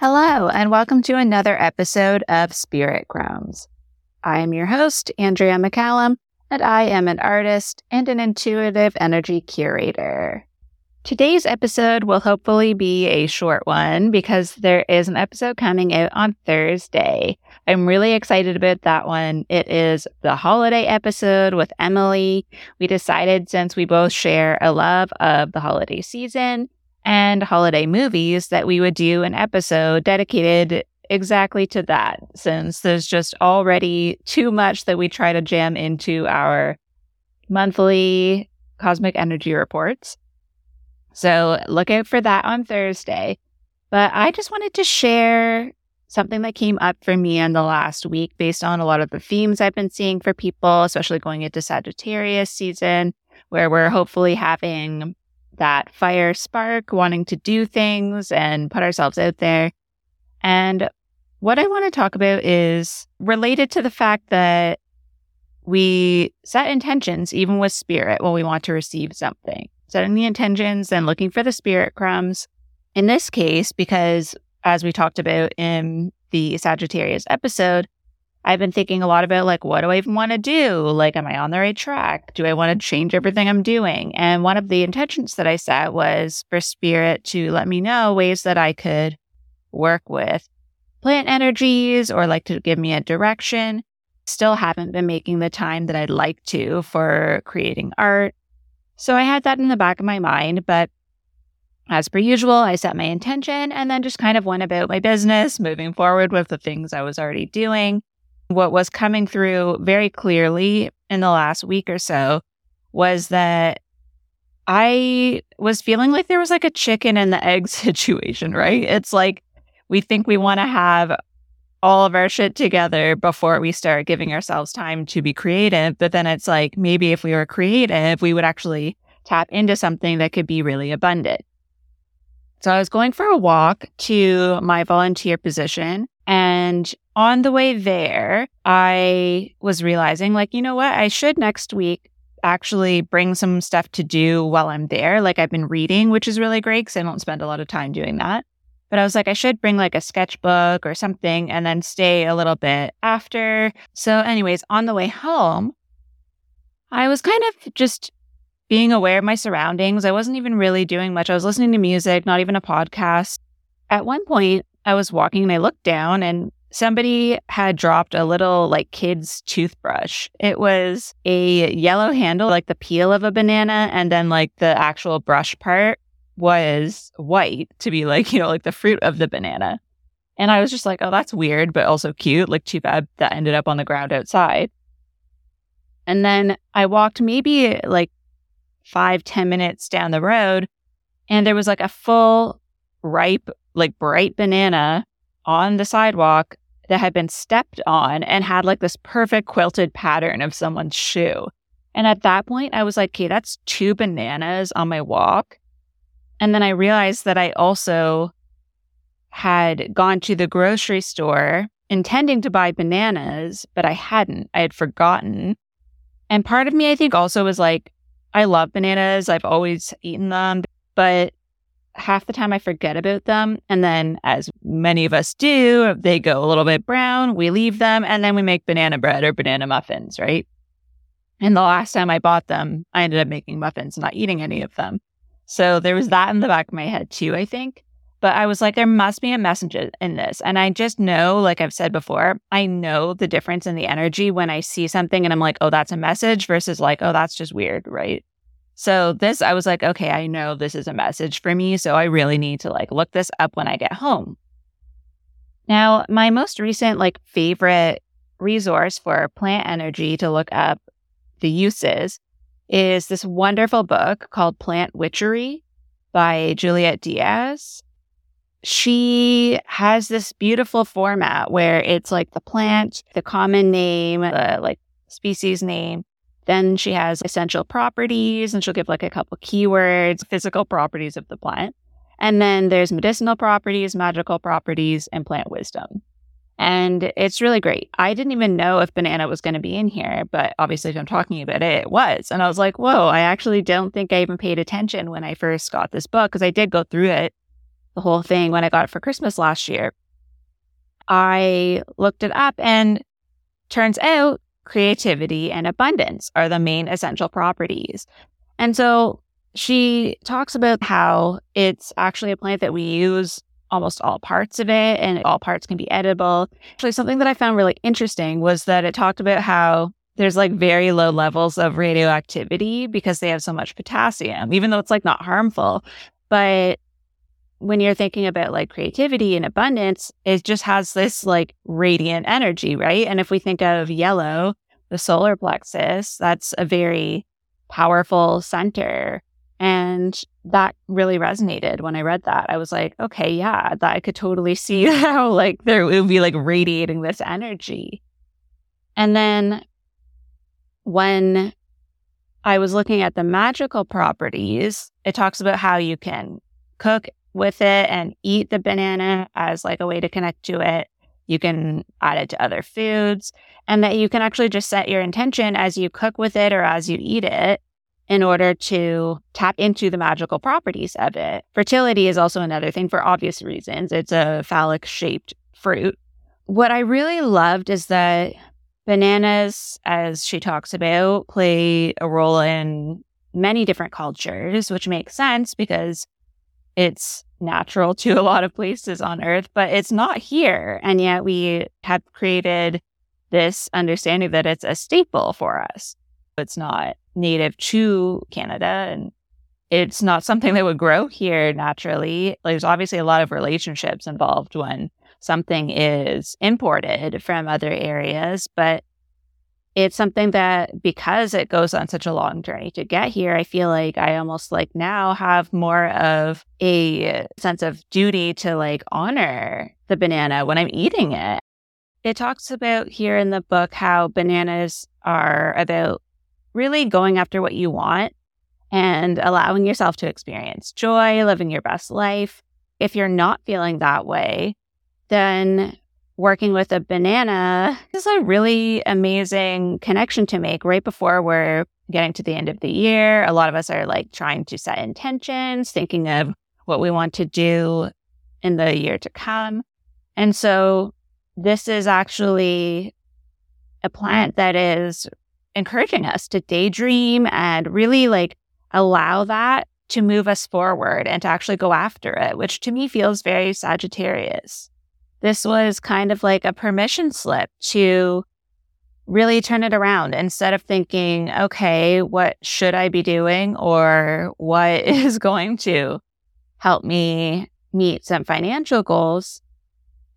Hello, and welcome to another episode of Spirit Crumbs. I am your host, Andrea McCallum, and I am an artist and an intuitive energy curator. Today's episode will hopefully be a short one because there is an episode coming out on Thursday. I'm really excited about that one. It is the holiday episode with Emily. We decided since we both share a love of the holiday season and holiday movies that we would do an episode dedicated exactly to that, since there's just already too much that we try to jam into our monthly cosmic energy reports. So look out for that on Thursday. But I just wanted to share something that came up for me in the last week based on a lot of the themes I've been seeing for people, especially going into Sagittarius season, where we're hopefully having that fire spark, wanting to do things and put ourselves out there. And what I want to talk about is related to the fact that we set intentions, even with spirit, when we want to receive something. Setting the intentions and looking for the spirit crumbs. In this case, because as we talked about in the Sagittarius episode, I've been thinking a lot about like, what do I even want to do? Like, am I on the right track? Do I want to change everything I'm doing? And one of the intentions that I set was for spirit to let me know ways that I could work with plant energies or like to give me a direction. Still haven't been making the time that I'd like to for creating art. So I had that in the back of my mind, but as per usual, I set my intention and then just kind of went about my business, moving forward with the things I was already doing what was coming through very clearly in the last week or so was that I was feeling like there was like a chicken and the egg situation, right? It's like we think we want to have all of our shit together before we start giving ourselves time to be creative. But then it's like maybe if we were creative, we would actually tap into something that could be really abundant. So I was going for a walk to my volunteer position and on the way there, I was realizing, like, you know what? I should next week actually bring some stuff to do while I'm there. Like, I've been reading, which is really great because I don't spend a lot of time doing that. But I was like, I should bring like a sketchbook or something and then stay a little bit after. So, anyways, on the way home, I was kind of just being aware of my surroundings. I wasn't even really doing much. I was listening to music, not even a podcast. At one point, I was walking and I looked down and somebody had dropped a little like kid's toothbrush. It was a yellow handle, like the peel of a banana, and then like the actual brush part was white to be like, you know, like the fruit of the banana. And I was just like, oh, that's weird, but also cute. Like, too bad that ended up on the ground outside. And then I walked maybe like five, ten minutes down the road, and there was like a full ripe, like bright banana on the sidewalk that had been stepped on and had like this perfect quilted pattern of someone's shoe. And at that point, I was like, okay, that's two bananas on my walk. And then I realized that I also had gone to the grocery store intending to buy bananas, but I hadn't. I had forgotten. And part of me, I think, also was like, I love bananas. I've always eaten them, but half the time I forget about them. And then, as many of us do, they go a little bit brown, we leave them, and then we make banana bread or banana muffins, right? And the last time I bought them, I ended up making muffins, not eating any of them. So there was that in the back of my head too, I think. But I was like, there must be a message in this. And I just know, like I've said before, I know the difference in the energy when I see something and I'm like, oh, that's a message versus like, oh, that's just weird, right? So this, I was like, okay, I know this is a message for me. So I really need to like look this up when I get home. Now, my most recent like favorite resource for plant energy to look up the uses is this wonderful book called Plant Witchery by Juliet Diaz. She has this beautiful format where it's like the plant, the common name, the like species name. Then she has essential properties and she'll give like a couple keywords, physical properties of the plant. And then there's medicinal properties, magical properties, and plant wisdom. And it's really great. I didn't even know if banana was going to be in here, but obviously, if I'm talking about it, it was. And I was like, whoa, I actually don't think I even paid attention when I first got this book because I did go through it, the whole thing, when I got it for Christmas last year. I looked it up and turns out creativity and abundance are the main essential properties. And so she talks about how it's actually a plant that we use almost all parts of it and all parts can be edible. Actually, something that I found really interesting was that it talked about how there's like very low levels of radioactivity because they have so much potassium, even though it's like not harmful. But when you're thinking about like creativity and abundance, it just has this like radiant energy, right? And if we think of yellow, the solar plexus, that's a very powerful center and that really resonated when I read that. I was like, okay, yeah, that I could totally see how like there would be like radiating this energy. And then when I was looking at the magical properties, it talks about how you can cook with it and eat the banana as like a way to connect to it. You can add it to other foods and that you can actually just set your intention as you cook with it or as you eat it in order to tap into the magical properties of it. Fertility is also another thing for obvious reasons. It's a phallic shaped fruit. What I really loved is that bananas, as she talks about, play a role in many different cultures, which makes sense because it's natural to a lot of places on earth, but it's not here. And yet we have created this understanding that it's a staple for us. It's not native to Canada and it's not something that would grow here naturally. There's obviously a lot of relationships involved when something is imported from other areas, but it's something that because it goes on such a long journey to get here, I feel like I almost like now have more of a sense of duty to like honor the banana when I'm eating it. It talks about here in the book how bananas are about really going after what you want and allowing yourself to experience joy, living your best life. If you're not feeling that way, then working with a banana is a really amazing connection to make right before we're getting to the end of the year. A lot of us are like trying to set intentions, thinking of what we want to do in the year to come. And so this is actually a plant that is encouraging us to daydream and really like allow that to move us forward and to actually go after it, which to me feels very Sagittarius. This was kind of like a permission slip to really turn it around instead of thinking, okay, what should I be doing or what is going to help me meet some financial goals?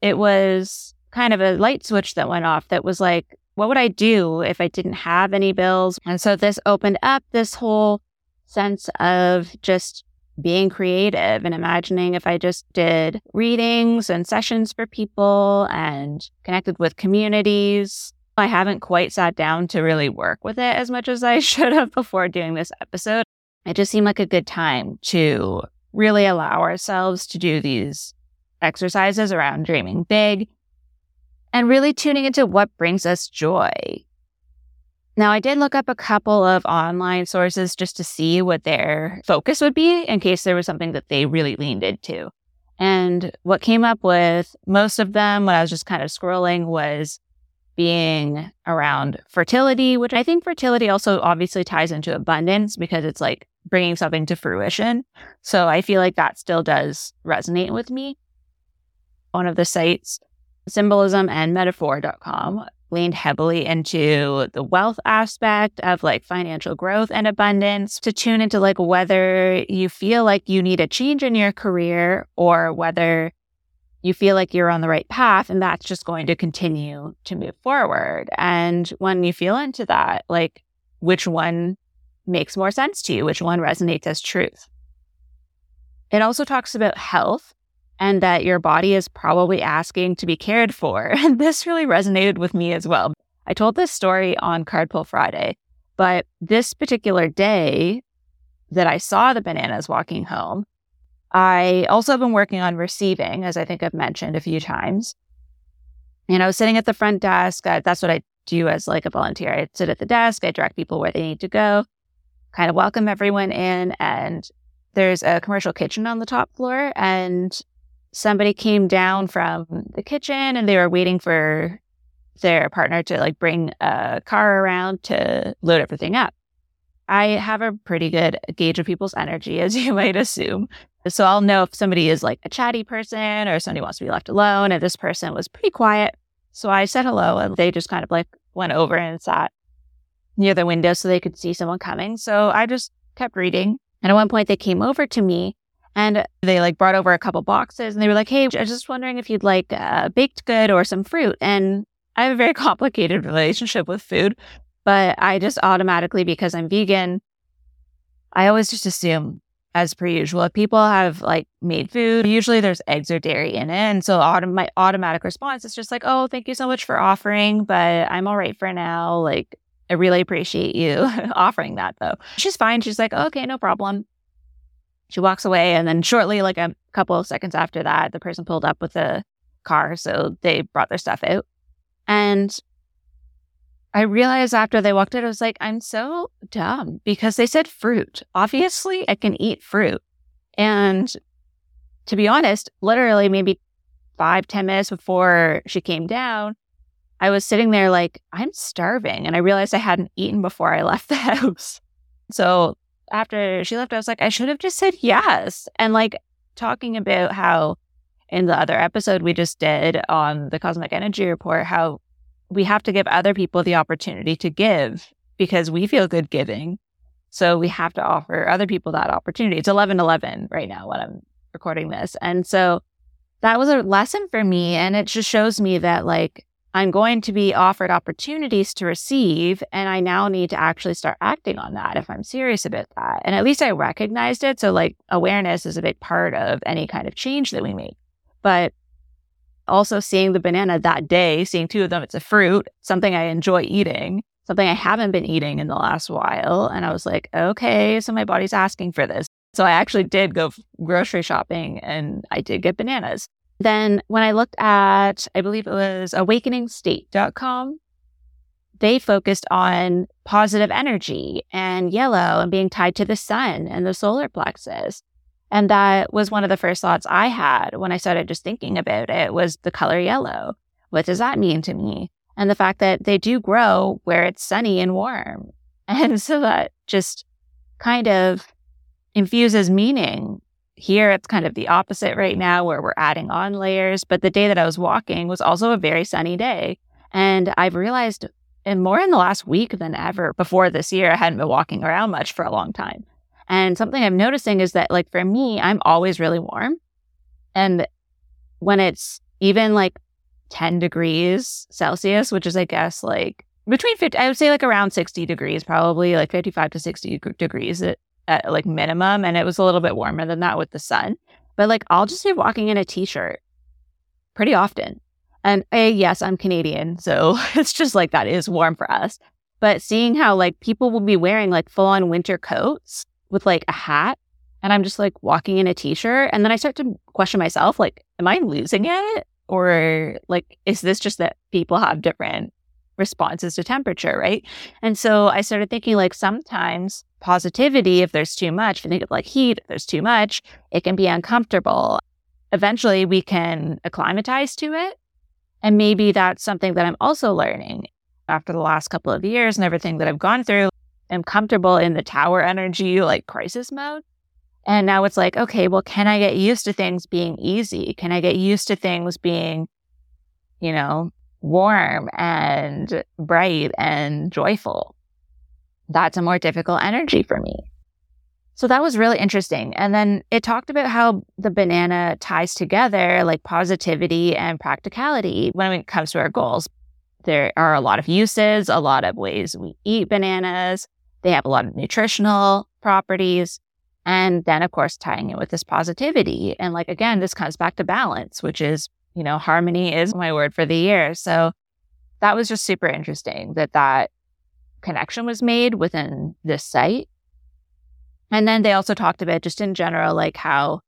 It was kind of a light switch that went off that was like, what would I do if I didn't have any bills? And so this opened up this whole sense of just being creative and imagining if I just did readings and sessions for people and connected with communities. I haven't quite sat down to really work with it as much as I should have before doing this episode. It just seemed like a good time to really allow ourselves to do these exercises around dreaming big and really tuning into what brings us joy. Now, I did look up a couple of online sources just to see what their focus would be in case there was something that they really leaned into. And what came up with most of them when I was just kind of scrolling was being around fertility, which I think fertility also obviously ties into abundance because it's like bringing something to fruition. So I feel like that still does resonate with me. One of the sites symbolism and metaphor.com leaned heavily into the wealth aspect of like financial growth and abundance to tune into like whether you feel like you need a change in your career or whether you feel like you're on the right path and that's just going to continue to move forward. And when you feel into that, like which one makes more sense to you, which one resonates as truth. It also talks about health and that your body is probably asking to be cared for. And this really resonated with me as well. I told this story on Card Pull Friday, but this particular day that I saw the bananas walking home, I also have been working on receiving, as I think I've mentioned a few times. And I was sitting at the front desk. I, that's what I do as like a volunteer. I sit at the desk, I direct people where they need to go, kind of welcome everyone in. And there's a commercial kitchen on the top floor. And somebody came down from the kitchen and they were waiting for their partner to like bring a car around to load everything up. I have a pretty good gauge of people's energy, as you might assume. So I'll know if somebody is like a chatty person or somebody wants to be left alone. And this person was pretty quiet. So I said hello and they just kind of like went over and sat near the window so they could see someone coming. So I just kept reading. And at one point they came over to me and they like brought over a couple boxes and they were like, Hey, I was just wondering if you'd like a baked good or some fruit. And I have a very complicated relationship with food, but I just automatically, because I'm vegan, I always just assume as per usual, if people have like made food, usually there's eggs or dairy in it. And so autom- my automatic response is just like, oh, thank you so much for offering, but I'm all right for now. Like, I really appreciate you offering that though. She's fine. She's like, okay, no problem. She walks away. And then shortly, like a couple of seconds after that, the person pulled up with a car. So they brought their stuff out. And I realized after they walked in, I was like, I'm so dumb because they said fruit. Obviously, I can eat fruit. And to be honest, literally maybe five, ten minutes before she came down, I was sitting there like, I'm starving. And I realized I hadn't eaten before I left the house. So after she left, I was like, I should have just said yes. And like talking about how in the other episode we just did on the Cosmic Energy Report, how we have to give other people the opportunity to give because we feel good giving. So we have to offer other people that opportunity. It's 11 11 right now when I'm recording this. And so that was a lesson for me. And it just shows me that like I'm going to be offered opportunities to receive, and I now need to actually start acting on that if I'm serious about that. And at least I recognized it. So, like, awareness is a big part of any kind of change that we make. But also seeing the banana that day, seeing two of them, it's a fruit, something I enjoy eating, something I haven't been eating in the last while. And I was like, okay, so my body's asking for this. So I actually did go grocery shopping and I did get bananas. Then when I looked at, I believe it was awakeningstate.com, they focused on positive energy and yellow and being tied to the sun and the solar plexus. And that was one of the first thoughts I had when I started just thinking about it was the color yellow. What does that mean to me? And the fact that they do grow where it's sunny and warm. And so that just kind of infuses meaning here, it's kind of the opposite right now where we're adding on layers. But the day that I was walking was also a very sunny day. And I've realized, and more in the last week than ever before this year, I hadn't been walking around much for a long time. And something I'm noticing is that, like, for me, I'm always really warm. And when it's even like 10 degrees Celsius, which is, I guess, like between 50, I would say like around 60 degrees, probably like 55 to 60 degrees. At like minimum. And it was a little bit warmer than that with the sun. But like I'll just be walking in a t shirt pretty often. And a, yes, I'm Canadian. So it's just like that is warm for us. But seeing how like people will be wearing like full on winter coats with like a hat and I'm just like walking in a t shirt. And then I start to question myself like, am I losing it? Or like, is this just that people have different responses to temperature, right? And so I started thinking like sometimes positivity, if there's too much, think of like heat, if there's too much, it can be uncomfortable. Eventually we can acclimatize to it. And maybe that's something that I'm also learning after the last couple of years and everything that I've gone through. I'm comfortable in the tower energy, like crisis mode. And now it's like, okay, well, can I get used to things being easy? Can I get used to things being, you know, warm and bright and joyful. That's a more difficult energy for me. So that was really interesting. And then it talked about how the banana ties together like positivity and practicality when it comes to our goals. There are a lot of uses, a lot of ways we eat bananas. They have a lot of nutritional properties. And then, of course, tying it with this positivity. And like, again, this comes back to balance, which is, you know, harmony is my word for the year. So that was just super interesting that that connection was made within this site. And then they also talked about just in general, like how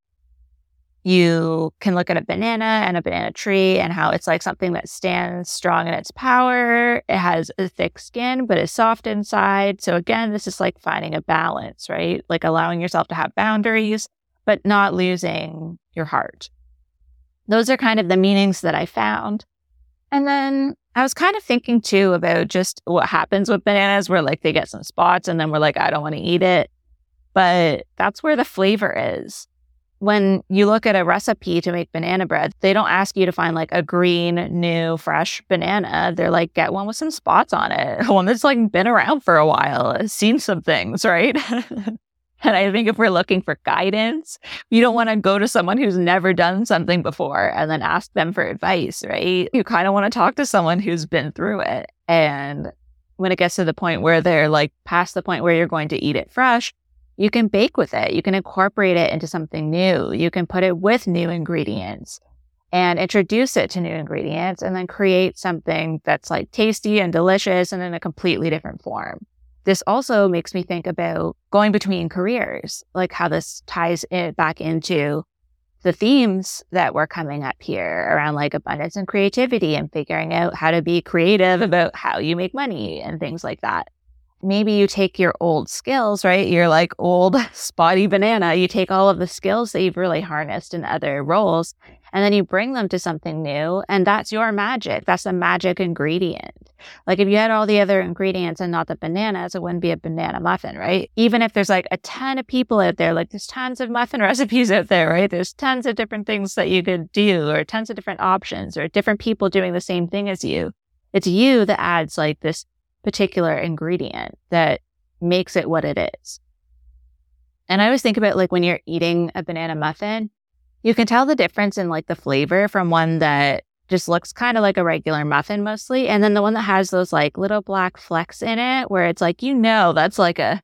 you can look at a banana and a banana tree and how it's like something that stands strong in its power. It has a thick skin, but is soft inside. So again, this is like finding a balance, right? Like allowing yourself to have boundaries, but not losing your heart. Those are kind of the meanings that I found. And then I was kind of thinking too about just what happens with bananas where like they get some spots and then we're like, I don't want to eat it. But that's where the flavor is when you look at a recipe to make banana bread, they don't ask you to find like a green, new, fresh banana. They're like, get one with some spots on it, one that's like been around for a while, seen some things, right? and I think if we're looking for guidance, you don't want to go to someone who's never done something before and then ask them for advice, right? You kind of want to talk to someone who's been through it. And when it gets to the point where they're like past the point where you're going to eat it fresh, you can bake with it. You can incorporate it into something new. You can put it with new ingredients and introduce it to new ingredients and then create something that's like tasty and delicious and in a completely different form. This also makes me think about going between careers, like how this ties it back into the themes that were coming up here around like abundance and creativity and figuring out how to be creative about how you make money and things like that maybe you take your old skills, right? You're like old spotty banana. You take all of the skills that you've really harnessed in other roles and then you bring them to something new. And that's your magic. That's the magic ingredient. Like if you had all the other ingredients and not the bananas, it wouldn't be a banana muffin, right? Even if there's like a ton of people out there, like there's tons of muffin recipes out there, right? There's tons of different things that you could do or tons of different options or different people doing the same thing as you. It's you that adds like this particular ingredient that makes it what it is. And I always think about like when you're eating a banana muffin, you can tell the difference in like the flavor from one that just looks kind of like a regular muffin mostly. And then the one that has those like little black flecks in it where it's like, you know, that's like a,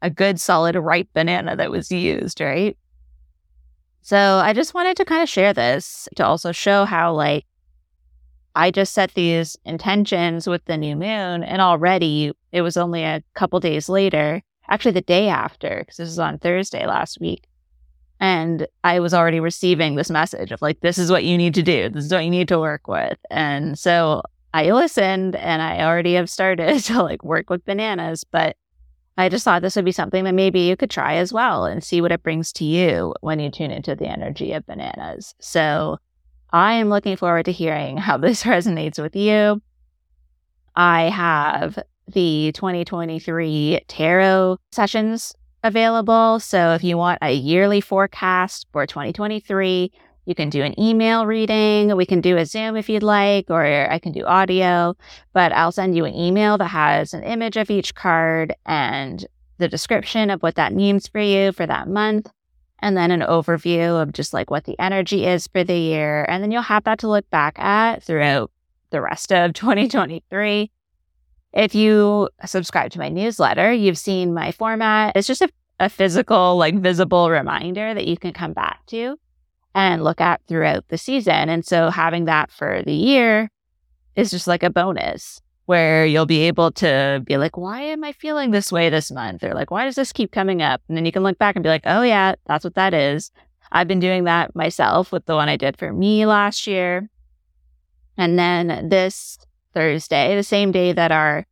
a good solid ripe banana that was used, right? So I just wanted to kind of share this to also show how like I just set these intentions with the new moon, and already it was only a couple days later, actually the day after, because this was on Thursday last week. And I was already receiving this message of like, this is what you need to do. This is what you need to work with. And so I listened and I already have started to like work with bananas, but I just thought this would be something that maybe you could try as well and see what it brings to you when you tune into the energy of bananas. So I am looking forward to hearing how this resonates with you. I have the 2023 tarot sessions available. So if you want a yearly forecast for 2023, you can do an email reading. We can do a Zoom if you'd like, or I can do audio, but I'll send you an email that has an image of each card and the description of what that means for you for that month and then an overview of just like what the energy is for the year. And then you'll have that to look back at throughout the rest of 2023. If you subscribe to my newsletter, you've seen my format. It's just a, a physical, like visible reminder that you can come back to and look at throughout the season. And so having that for the year is just like a bonus where you'll be able to be like, why am I feeling this way this month? Or like, why does this keep coming up? And then you can look back and be like, oh, yeah, that's what that is. I've been doing that myself with the one I did for me last year. And then this Thursday, the same day that our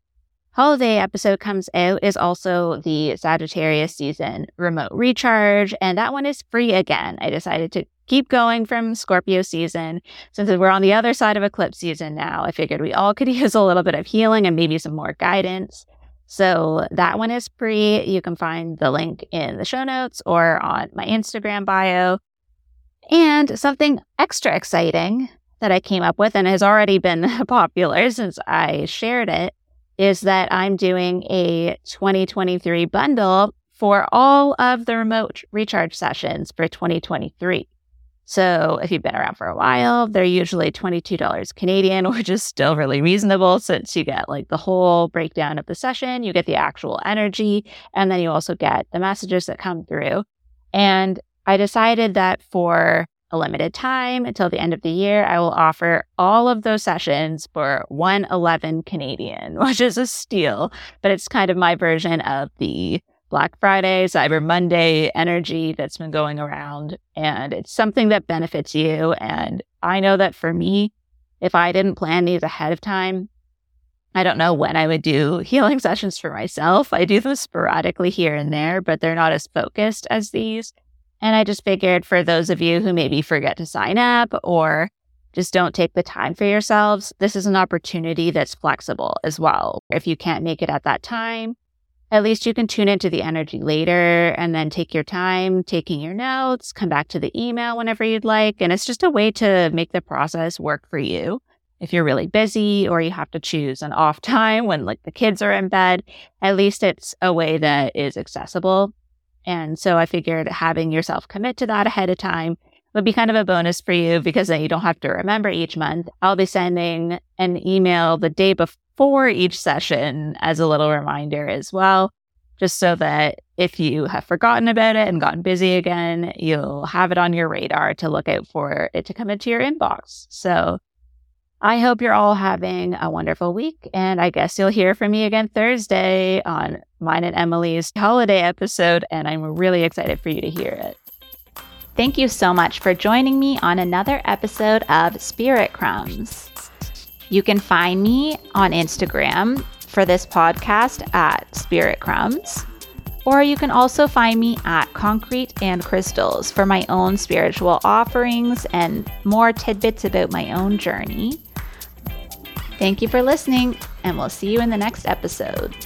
holiday episode comes out, is also the Sagittarius season remote recharge. And that one is free again. I decided to keep going from Scorpio season. Since we're on the other side of eclipse season now, I figured we all could use a little bit of healing and maybe some more guidance. So that one is free. You can find the link in the show notes or on my Instagram bio. And something extra exciting that I came up with and has already been popular since I shared it is that I'm doing a 2023 bundle for all of the remote recharge sessions for 2023. So if you've been around for a while, they're usually $22 Canadian, which is still really reasonable since you get like the whole breakdown of the session, you get the actual energy, and then you also get the messages that come through. And I decided that for a limited time until the end of the year, I will offer all of those sessions for 111 Canadian, which is a steal, but it's kind of my version of the Black Friday, Cyber Monday energy that's been going around. And it's something that benefits you. And I know that for me, if I didn't plan these ahead of time, I don't know when I would do healing sessions for myself. I do them sporadically here and there, but they're not as focused as these. And I just figured for those of you who maybe forget to sign up or just don't take the time for yourselves, this is an opportunity that's flexible as well. If you can't make it at that time, at least you can tune into the energy later and then take your time taking your notes, come back to the email whenever you'd like. And it's just a way to make the process work for you. If you're really busy or you have to choose an off time when like the kids are in bed, at least it's a way that is accessible. And so I figured having yourself commit to that ahead of time would be kind of a bonus for you because then you don't have to remember each month. I'll be sending an email the day before for each session as a little reminder as well, just so that if you have forgotten about it and gotten busy again, you'll have it on your radar to look out for it to come into your inbox. So I hope you're all having a wonderful week. And I guess you'll hear from me again Thursday on mine and Emily's holiday episode. And I'm really excited for you to hear it. Thank you so much for joining me on another episode of Spirit Crumbs. You can find me on Instagram for this podcast at Spirit Crumbs. Or you can also find me at Concrete and Crystals for my own spiritual offerings and more tidbits about my own journey. Thank you for listening, and we'll see you in the next episode.